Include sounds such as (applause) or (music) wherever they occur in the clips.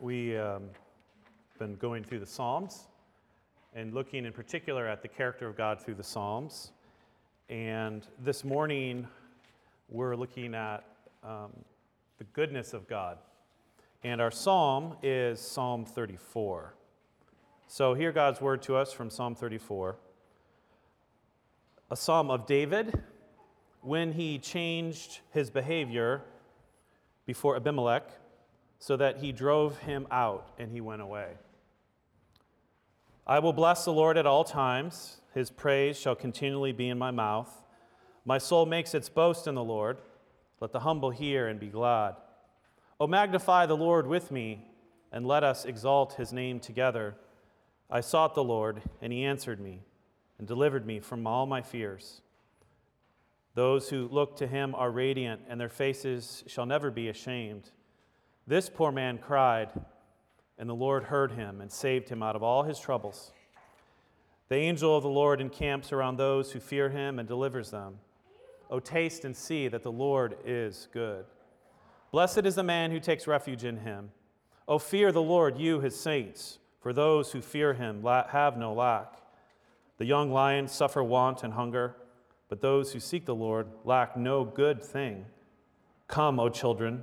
we um, been going through the Psalms and looking in particular at the character of God through the Psalms. And this morning, we're looking at um, the goodness of God. And our psalm is Psalm 34. So, hear God's word to us from Psalm 34. A psalm of David when he changed his behavior before Abimelech so that he drove him out and he went away. I will bless the Lord at all times. His praise shall continually be in my mouth. My soul makes its boast in the Lord. Let the humble hear and be glad. O magnify the Lord with me, and let us exalt his name together. I sought the Lord, and he answered me, and delivered me from all my fears. Those who look to him are radiant, and their faces shall never be ashamed. This poor man cried, and the Lord heard him and saved him out of all his troubles. The angel of the Lord encamps around those who fear him and delivers them. O taste and see that the Lord is good. Blessed is the man who takes refuge in him. O fear the Lord, you his saints, for those who fear him have no lack. The young lions suffer want and hunger, but those who seek the Lord lack no good thing. Come, O children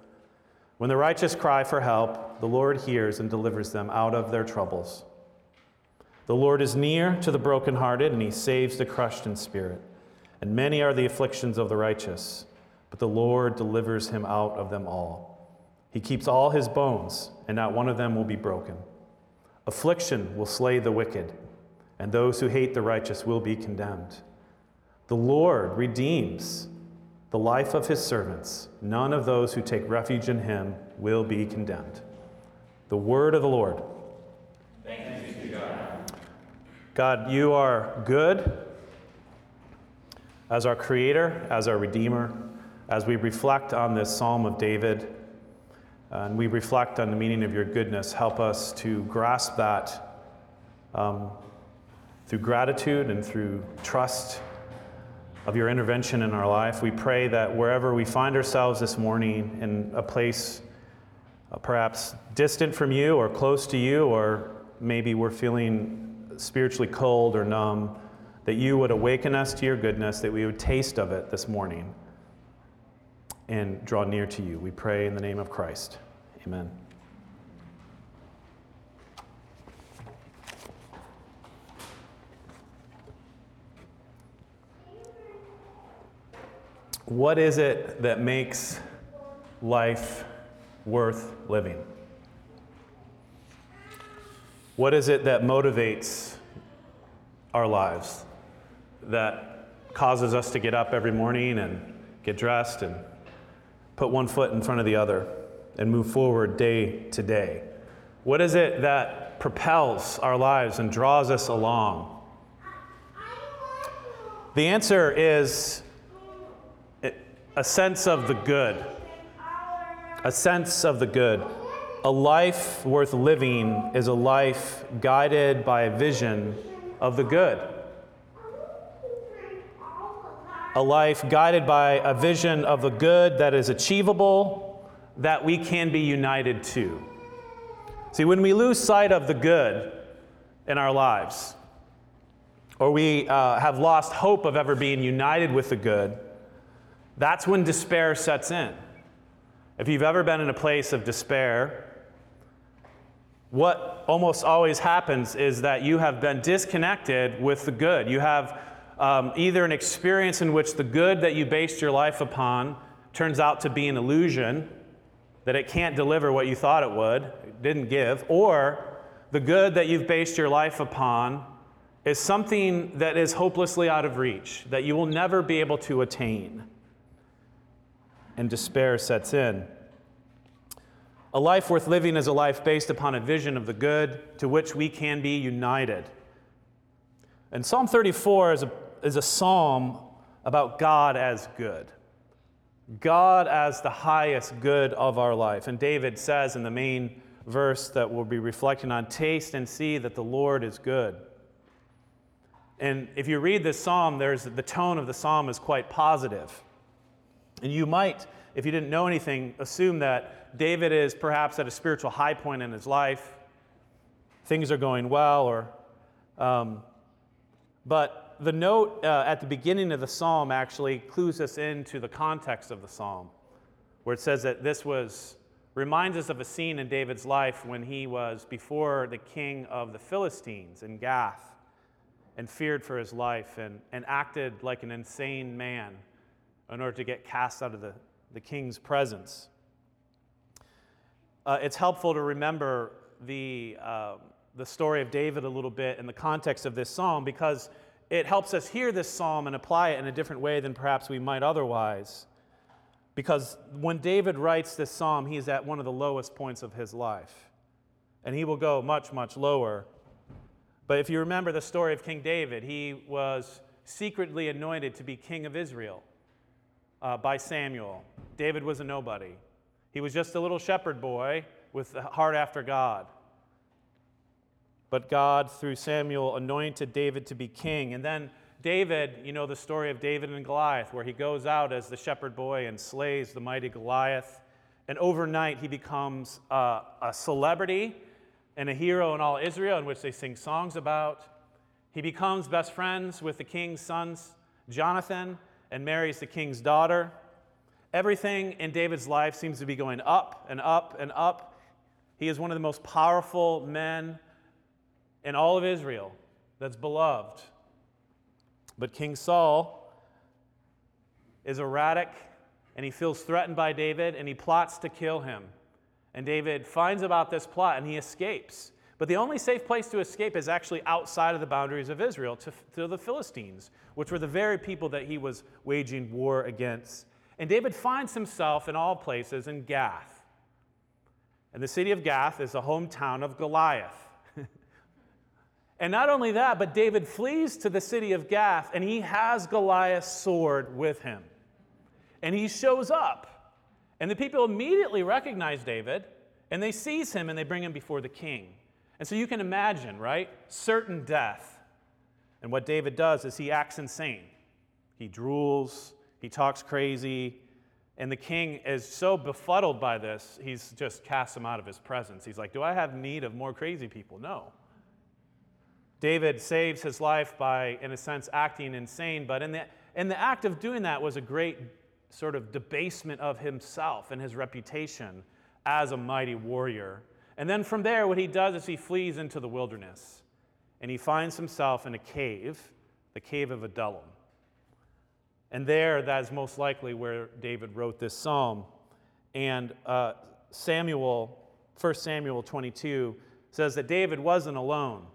When the righteous cry for help, the Lord hears and delivers them out of their troubles. The Lord is near to the brokenhearted, and he saves the crushed in spirit. And many are the afflictions of the righteous, but the Lord delivers him out of them all. He keeps all his bones, and not one of them will be broken. Affliction will slay the wicked, and those who hate the righteous will be condemned. The Lord redeems the life of his servants. None of those who take refuge in him will be condemned. The word of the Lord. Thanks be God. God, you are good as our creator, as our redeemer, as we reflect on this psalm of David and we reflect on the meaning of your goodness, help us to grasp that um, through gratitude and through trust of your intervention in our life. We pray that wherever we find ourselves this morning in a place uh, perhaps distant from you or close to you, or maybe we're feeling spiritually cold or numb, that you would awaken us to your goodness, that we would taste of it this morning and draw near to you. We pray in the name of Christ. Amen. What is it that makes life worth living? What is it that motivates our lives, that causes us to get up every morning and get dressed and put one foot in front of the other and move forward day to day? What is it that propels our lives and draws us along? The answer is a sense of the good. A sense of the good. A life worth living is a life guided by a vision of the good. A life guided by a vision of the good that is achievable, that we can be united to. See, when we lose sight of the good in our lives, or we uh, have lost hope of ever being united with the good, that's when despair sets in. If you've ever been in a place of despair, what almost always happens is that you have been disconnected with the good. You have um, either an experience in which the good that you based your life upon turns out to be an illusion, that it can't deliver what you thought it would, it didn't give, or the good that you've based your life upon is something that is hopelessly out of reach, that you will never be able to attain and despair sets in. A life worth living is a life based upon a vision of the good to which we can be united. And Psalm 34 is a, is a psalm about God as good. God as the highest good of our life. And David says in the main verse that we'll be reflecting on taste and see that the Lord is good. And if you read this psalm, there's the tone of the psalm is quite positive. And you might, if you didn't know anything, assume that David is perhaps at a spiritual high point in his life. Things are going well, or um, but the note uh, at the beginning of the psalm actually clues us into the context of the psalm, where it says that this was reminds us of a scene in David's life when he was before the king of the Philistines in Gath and feared for his life and, and acted like an insane man in order to get cast out of the, the king's presence. Uh, it's helpful to remember the, uh, the story of David a little bit in the context of this psalm because it helps us hear this psalm and apply it in a different way than perhaps we might otherwise. Because when David writes this psalm, he's at one of the lowest points of his life. And he will go much, much lower. But if you remember the story of King David, he was secretly anointed to be king of Israel uh, by Samuel. David was a nobody. He was just a little shepherd boy with a heart after God. But God, through Samuel, anointed David to be king. And then David, you know the story of David and Goliath, where he goes out as the shepherd boy and slays the mighty Goliath. And overnight, he becomes a celebrity and a hero in all Israel, in which they sing songs about. He becomes best friends with the king's sons, Jonathan, and marries the king's daughter. Everything in David's life seems to be going up and up and up. He is one of the most powerful men in all of Israel that's beloved. But King Saul is erratic and he feels threatened by David and he plots to kill him. And David finds about this plot and he escapes. But the only safe place to escape is actually outside of the boundaries of Israel to, to the Philistines, which were the very people that he was waging war against. And David finds himself in all places in Gath. And the city of Gath is the hometown of Goliath. (laughs) And not only that, but David flees to the city of Gath and he has Goliath's sword with him. And he shows up. And the people immediately recognize David and they seize him and they bring him before the king. And so you can imagine, right? Certain death. And what David does is he acts insane. He drools, he talks crazy, and the king is so befuddled by this, he's just casts him out of his presence. He's like, Do I have need of more crazy people? No. David saves his life by, in a sense, acting insane, but in the, in the act of doing that was a great sort of debasement of himself and his reputation as a mighty warrior. And then from there, what he does is he flees into the wilderness and he finds himself in a cave, the cave of Adullam. And there, that is most likely where David wrote this psalm. And uh, Samuel, 1 Samuel 22, says that David wasn't alone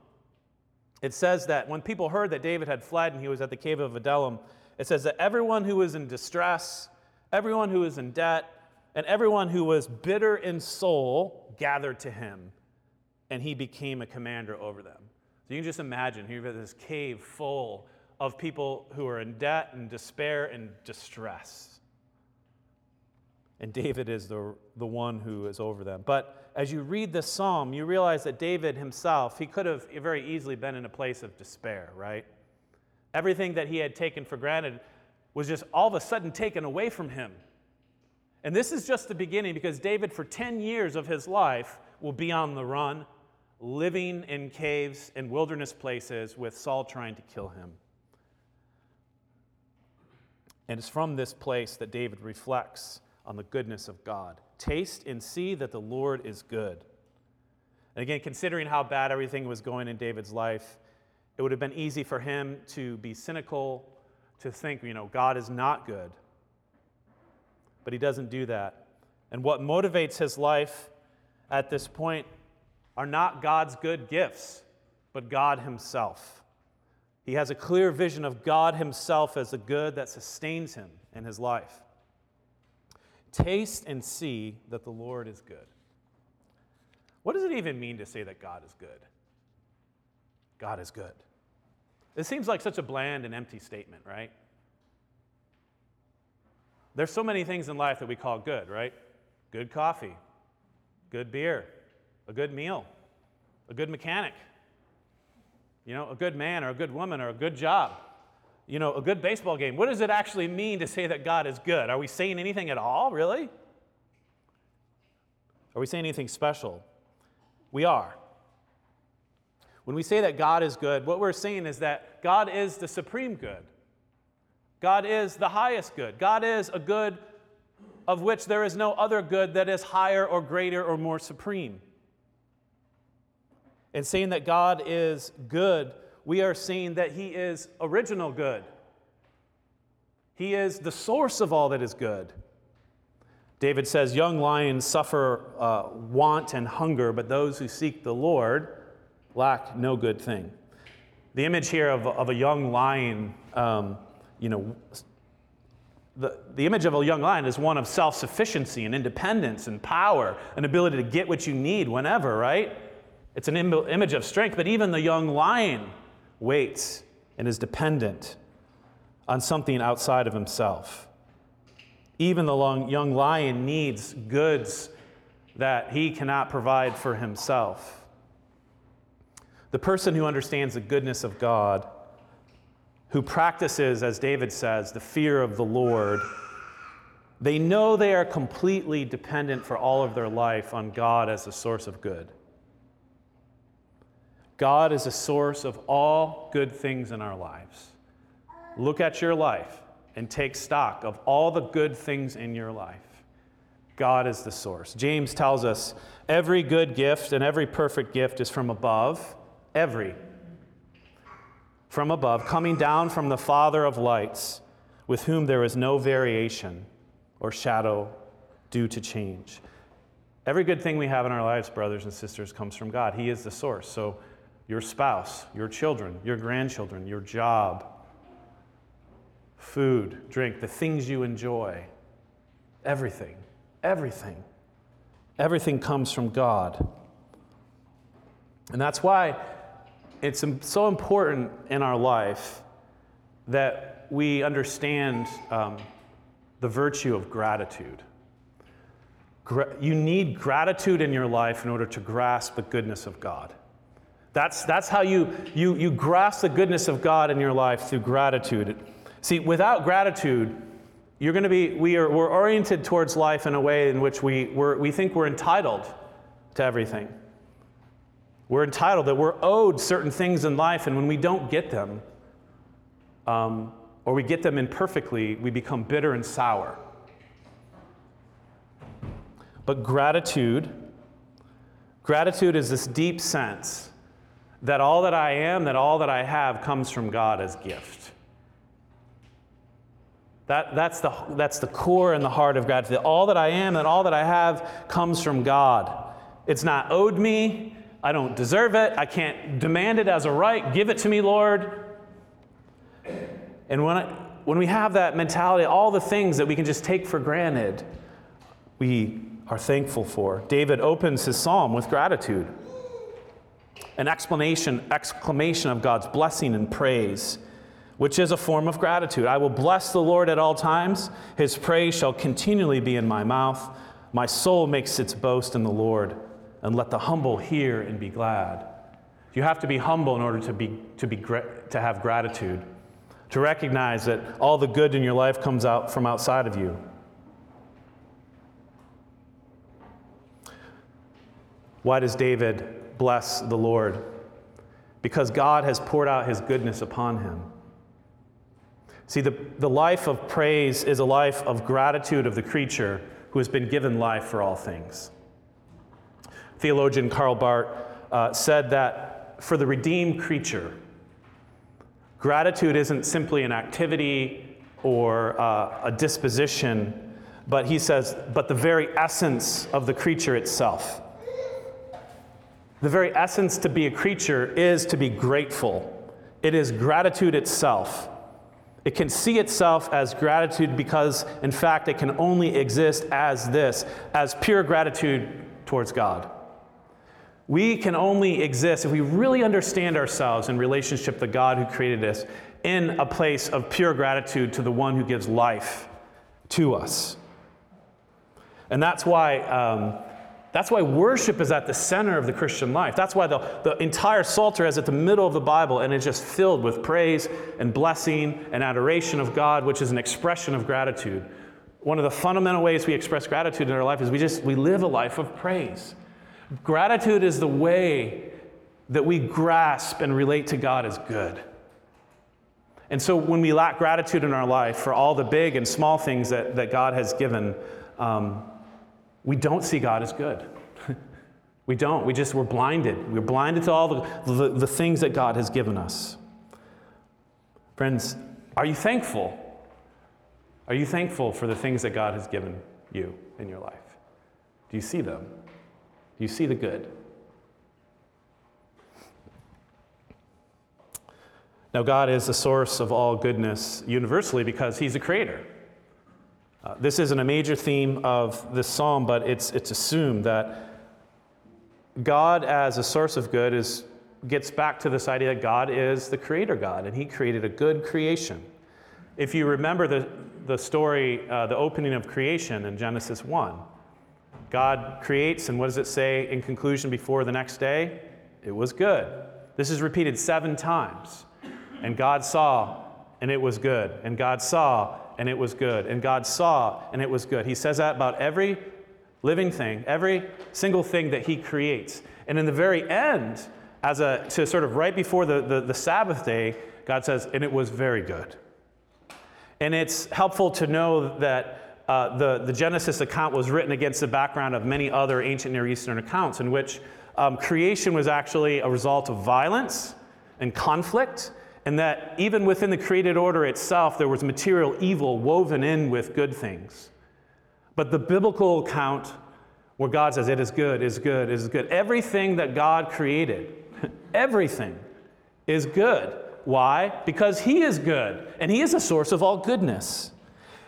it says that when people heard that David had fled and he was at the cave of Adullam, it says that everyone who was in distress, everyone who was in debt, and everyone who was bitter in soul gathered to him, and he became a commander over them. So you can just imagine here this cave full of people who are in debt and despair and distress. And David is the, the one who is over them. But as you read this psalm, you realize that David himself, he could have very easily been in a place of despair, right? Everything that he had taken for granted was just all of a sudden taken away from him. And this is just the beginning because David, for 10 years of his life, will be on the run, living in caves and wilderness places with Saul trying to kill him. And it's from this place that David reflects on the goodness of God. Taste and see that the Lord is good. And again, considering how bad everything was going in David's life, it would have been easy for him to be cynical, to think, you know, God is not good. But he doesn't do that. And what motivates his life at this point are not God's good gifts, but God himself. He has a clear vision of God himself as the good that sustains him in his life. Taste and see that the Lord is good. What does it even mean to say that God is good? God is good. It seems like such a bland and empty statement, right? There's so many things in life that we call good, right? Good coffee, good beer, a good meal, a good mechanic, you know, a good man or a good woman or a good job, you know, a good baseball game. What does it actually mean to say that God is good? Are we saying anything at all, really? Are we saying anything special? We are. When we say that God is good, what we're saying is that God is the supreme good. God is the highest good. God is a good of which there is no other good that is higher or greater or more supreme. And saying that God is good, we are saying that He is original good. He is the source of all that is good. David says, Young lions suffer uh, want and hunger, but those who seek the Lord lack no good thing. The image here of, of a young lion, um, you know, the, the image of a young lion is one of self sufficiency and independence and power, an ability to get what you need whenever, right? It's an Im- image of strength, but even the young lion waits and is dependent on something outside of himself. Even the long, young lion needs goods that he cannot provide for himself. The person who understands the goodness of God, who practices, as David says, the fear of the Lord, they know they are completely dependent for all of their life on God as the source of good. God is a source of all good things in our lives. Look at your life and take stock of all the good things in your life. God is the source. James tells us every good gift and every perfect gift is from above, every. From above, coming down from the Father of lights, with whom there is no variation or shadow due to change. Every good thing we have in our lives, brothers and sisters, comes from God. He is the source. So, your spouse, your children, your grandchildren, your job, food, drink, the things you enjoy, everything, everything, everything comes from God. And that's why it's so important in our life that we understand um, the virtue of gratitude. Gra- you need gratitude in your life in order to grasp the goodness of God. That's, that's how you, you, you grasp the goodness of God in your life through gratitude. See, without gratitude, you're going to be, we are, we're oriented towards life in a way in which we, we're, we think we're entitled to everything. We're entitled, that we're owed certain things in life, and when we don't get them, um, or we get them imperfectly, we become bitter and sour. But gratitude, gratitude is this deep sense that all that I am, that all that I have comes from God as gift. That, that's, the, that's the core and the heart of gratitude. All that I am and all that I have comes from God. It's not owed me. I don't deserve it. I can't demand it as a right. Give it to me, Lord. And when, I, when we have that mentality, all the things that we can just take for granted, we are thankful for. David opens his psalm with gratitude an explanation, exclamation of God's blessing and praise, which is a form of gratitude. I will bless the Lord at all times. His praise shall continually be in my mouth. My soul makes its boast in the Lord, and let the humble hear and be glad. You have to be humble in order to, be, to, be, to have gratitude, to recognize that all the good in your life comes out from outside of you. Why does David bless the Lord because God has poured out his goodness upon him. See, the, the life of praise is a life of gratitude of the creature who has been given life for all things. Theologian Karl Barth uh, said that for the redeemed creature, gratitude isn't simply an activity or uh, a disposition, but he says, but the very essence of the creature itself. The very essence to be a creature is to be grateful. It is gratitude itself. It can see itself as gratitude because, in fact, it can only exist as this, as pure gratitude towards God. We can only exist if we really understand ourselves in relationship to God who created us in a place of pure gratitude to the one who gives life to us. And that's why, um, that's why worship is at the center of the Christian life. That's why the, the entire Psalter is at the middle of the Bible and it's just filled with praise and blessing and adoration of God, which is an expression of gratitude. One of the fundamental ways we express gratitude in our life is we just we live a life of praise. Gratitude is the way that we grasp and relate to God as good. And so when we lack gratitude in our life for all the big and small things that, that God has given, um, we don't see God as good. (laughs) we don't. We just, we're blinded. We're blinded to all the, the, the things that God has given us. Friends, are you thankful? Are you thankful for the things that God has given you in your life? Do you see them? Do you see the good? Now, God is the source of all goodness universally because He's the creator. Uh, this isn't a major theme of this psalm, but it's, it's assumed that God, as a source of good, is, gets back to this idea that God is the creator God, and He created a good creation. If you remember the, the story, uh, the opening of creation in Genesis 1, God creates, and what does it say in conclusion before the next day? It was good. This is repeated seven times. And God saw, and it was good. And God saw, and it was good. And God saw, and it was good. He says that about every living thing, every single thing that He creates. And in the very end, as a to sort of right before the, the, the Sabbath day, God says, and it was very good. And it's helpful to know that uh, the, the Genesis account was written against the background of many other ancient Near Eastern accounts in which um, creation was actually a result of violence and conflict, and that even within the created order itself, there was material evil woven in with good things. But the biblical account, where God says, It is good, is good, is good, everything that God created, (laughs) everything is good. Why? Because He is good, and He is a source of all goodness.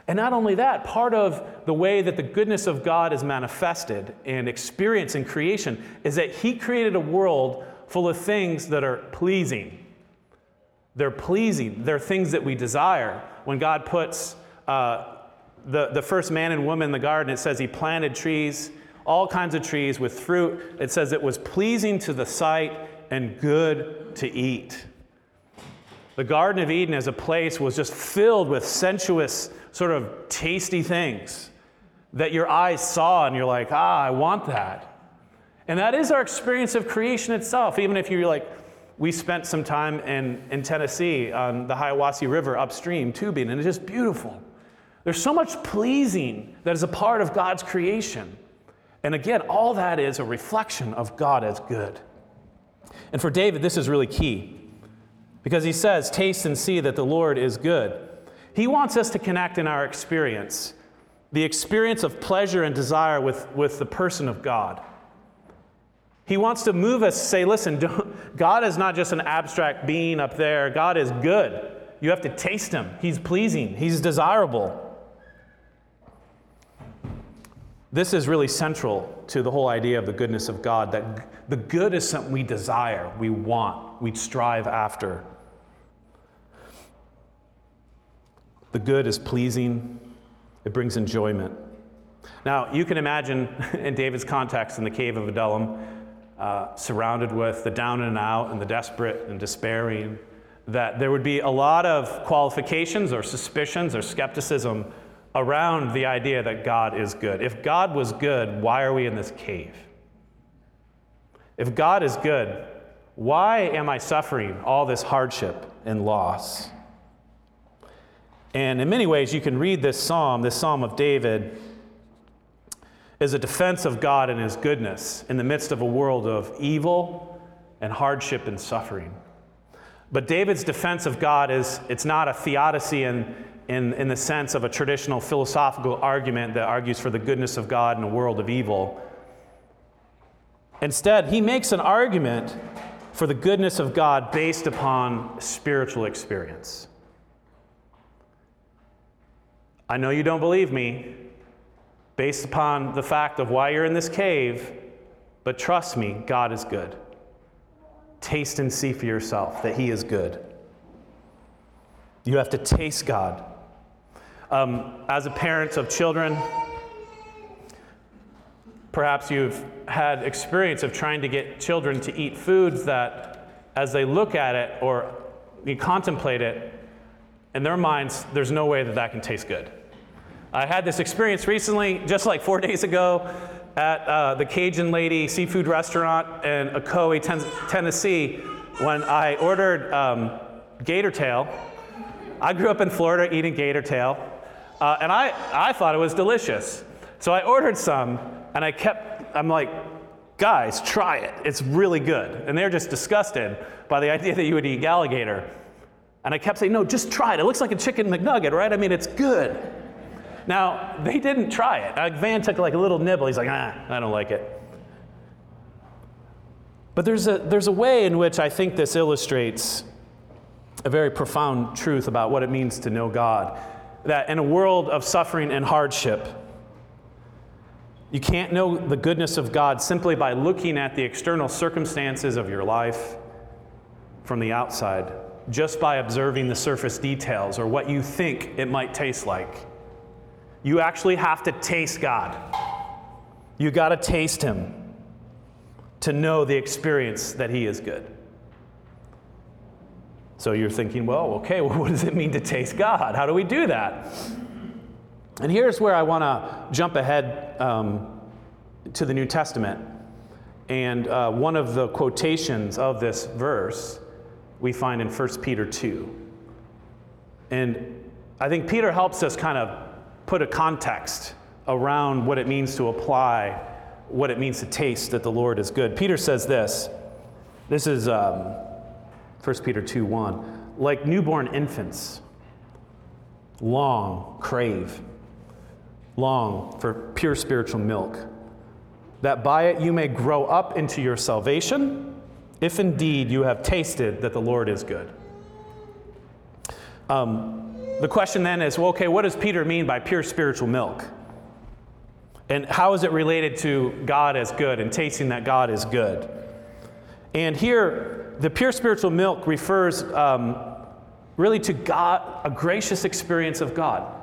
And not only that, part of the way that the goodness of God is manifested and experienced in creation is that He created a world full of things that are pleasing. They're pleasing, they're things that we desire. When God puts uh, the, the first man and woman in the garden, it says He planted trees, all kinds of trees with fruit. It says it was pleasing to the sight and good to eat. The Garden of Eden as a place was just filled with sensuous, sort of tasty things that your eyes saw and you're like, ah, I want that. And that is our experience of creation itself. Even if you're like, we spent some time in, in Tennessee on the Hiwassee River upstream tubing, and it's just beautiful. There's so much pleasing that is a part of God's creation. And again, all that is a reflection of God as good. And for David, this is really key because he says, Taste and see that the Lord is good. He wants us to connect in our experience, the experience of pleasure and desire with, with the person of God. He wants to move us to say, listen, (laughs) God is not just an abstract being up there, God is good. You have to taste him. He's pleasing, he's desirable. This is really central to the whole idea of the goodness of God that the good is something we desire, we want, we strive after. The good is pleasing, it brings enjoyment. Now, you can imagine (laughs) in David's context in the cave of Adullam, uh, surrounded with the down and out and the desperate and despairing, that there would be a lot of qualifications or suspicions or skepticism around the idea that God is good. If God was good, why are we in this cave? If God is good, why am I suffering all this hardship and loss? And in many ways, you can read this psalm, this psalm of David, as a defense of God and his goodness in the midst of a world of evil and hardship and suffering. But David's defense of God is it's not a theodicy in, in, in the sense of a traditional philosophical argument that argues for the goodness of God in a world of evil. Instead, he makes an argument for the goodness of God based upon spiritual experience. I know you don't believe me based upon the fact of why you're in this cave, But trust me, God is good. Taste and see for yourself that He is good. You have to taste God. Um, as a parent of children, perhaps you've had experience of trying to get children to eat foods that, as they look at it or you contemplate it, in their minds, there's no way that that can taste good. I had this experience recently, just like four (laughs) days ago, at uh, the Cajun Lady seafood restaurant in Ocoee, ten- Tennessee, when I ordered um, gator tail. I grew up in Florida eating gator tail, uh, and I, I thought it was delicious. So I ordered some, and I kept, I'm like, guys, try it. It's really good. And they're just disgusted by the (laughs) idea that you would eat alligator. And I kept saying, no, just try it. It looks like a chicken McNugget, right? I mean, it's good. Now, they didn't try it. Van took like a little nibble. He's like, ah, I don't like it. But there's a, there's a way in which I think this illustrates a very profound truth about what it means to know God. That in a world of suffering and hardship, you can't know the goodness of God simply by looking at the external circumstances of your life from the outside, just by observing the surface details or what you think it might taste like. You actually have to taste God. You got to taste Him to know the experience that He is good. So you're thinking, well, okay, (laughs) well, what does it mean to taste God? How do we do that? And here's where I want to jump ahead um, to the New Testament. And uh, one of the quotations of this verse we find in 1 Peter 2. And I think Peter helps us kind of put a context around what it means to apply what it means to taste that the Lord is good. Peter says this. This is um, 1 Peter 2 1. Like newborn infants, long crave, long for pure spiritual milk, that by it you may grow up into your salvation, if indeed you have tasted that the Lord is good. Um, the question then is well, okay, what does Peter mean by pure spiritual milk? And how is it related to God as good and tasting that God is good? And here, the pure spiritual milk refers um, really to God, a gracious experience of God.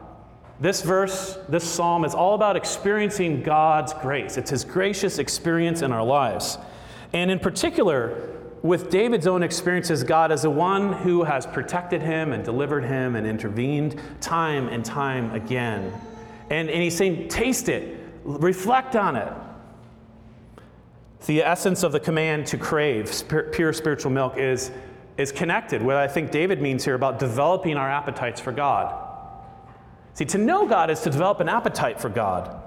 This verse, this psalm is all about experiencing God's grace. It's His gracious experience in our lives. And in particular, with David's own experiences, God as the one who has protected him and delivered him and intervened time and time again. And, and he's saying, taste it, reflect on it. The essence of the command to crave pure spiritual milk is, is connected with what I think David means here about developing our appetites for God. See, to know God is to develop an appetite for God.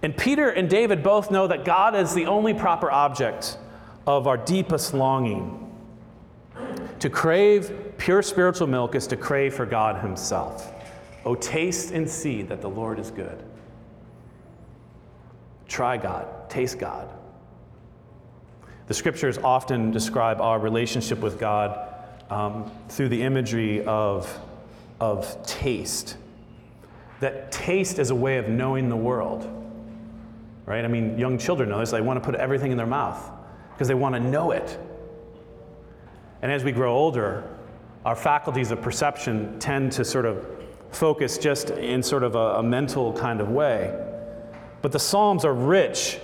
And Peter and David both know that God is the only proper object of our deepest longing. To crave pure spiritual milk is to crave for God Himself. Oh, taste and see that the Lord is good. Try God, taste God. The scriptures often describe our relationship with God um, through the imagery of, of taste. That taste is a way of knowing the world, right? I mean, young children know this. They want to put everything in their mouth because they want to know it. And as we grow older, our faculties of perception tend to sort of focus just in sort of a, a mental kind of way. But the Psalms are rich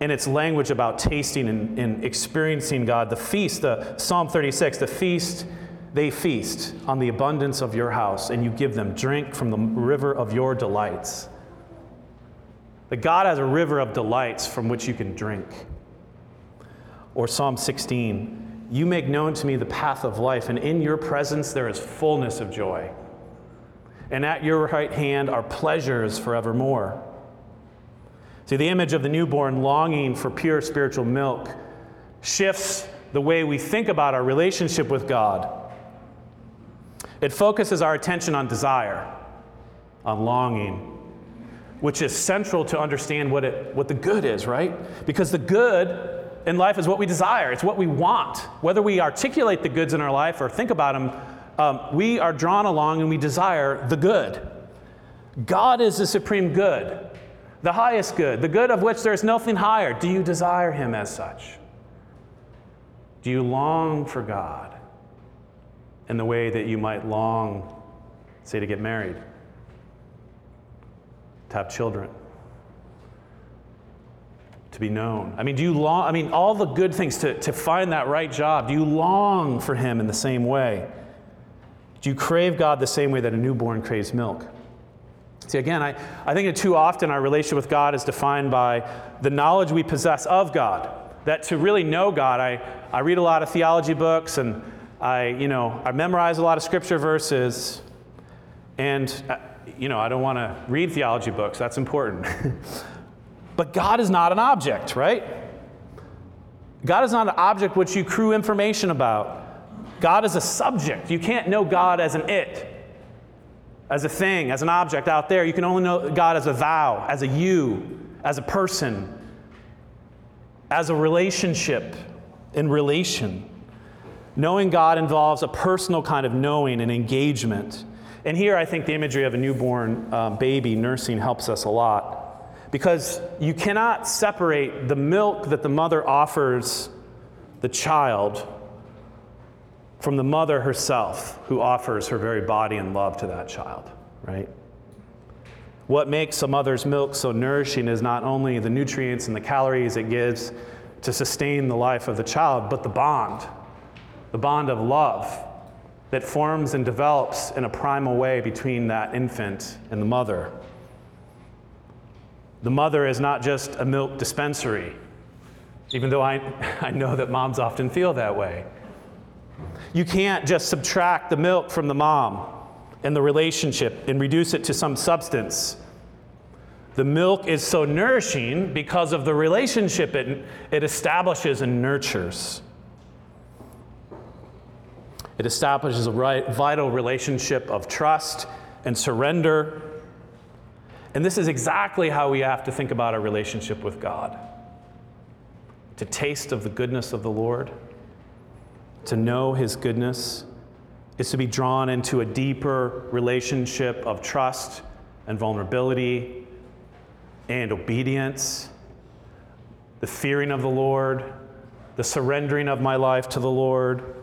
in its language about tasting and, and, experiencing God. The feast, the Psalm 36, the feast, they feast on the abundance of your house, and you give them drink from the river of your delights. That God has a river of delights from which you can drink. Or Psalm 16 You make known to me the path of life, and in your presence there is fullness of joy. And at your right hand are pleasures forevermore. See, the image of the newborn longing for pure spiritual milk shifts the way we think about our relationship with God. It focuses our attention on desire, on longing, which is central to understand what, it, what the good is, right? Because the good in life is what we desire, it's what we want. Whether we articulate the goods in our life or think about them, um, we are drawn along and we desire the good. God is the supreme good. the highest good, the good of which there is nothing higher. Do you desire him as such? Do you long for God in the way that you might long, say, to get married, to have children, to be known? I mean, do you long, I mean, all the good things to, to find that right job, do you long for him in the same way? Do you crave God the same way that a newborn craves milk? See, again, I, I think that too often our relationship with God is defined by the knowledge we possess of God. That to really know God, I, I read a lot of theology books and I, you know, I memorize a lot of scripture verses. And, uh, you know, I don't want to read theology books, that's important. (laughs) but God is not an object, right? God is not an object which you crew information about. God is a subject. You can't know God as an it, as a thing, as an object out there. You can only know God as a thou, as a you, as a person, as a relationship, in relation. Knowing God involves a personal kind of knowing and engagement. And here I think the imagery of a newborn uh, baby nursing helps us a lot. Because you cannot separate the milk that the mother offers the child from the mother herself, who offers her very body and love to that child, right? What makes a mother's milk so nourishing is not only the nutrients and the calories it gives to sustain the life of the child, but the bond, the bond of love that forms and develops in a primal way between that infant and the mother. The mother is not just a milk dispensary, even though I, (laughs) I know that moms often feel that way. You can't just subtract the milk from the mom and the relationship and reduce it to some substance. The milk is so nourishing because of the relationship it, it establishes and nurtures. It establishes a vital relationship of trust and surrender. And this is exactly how we have to think about our relationship with God. To taste of the goodness of the Lord to know His goodness is to be drawn into a deeper relationship of trust and vulnerability and obedience, the fearing of the Lord, the surrendering of my life to the Lord,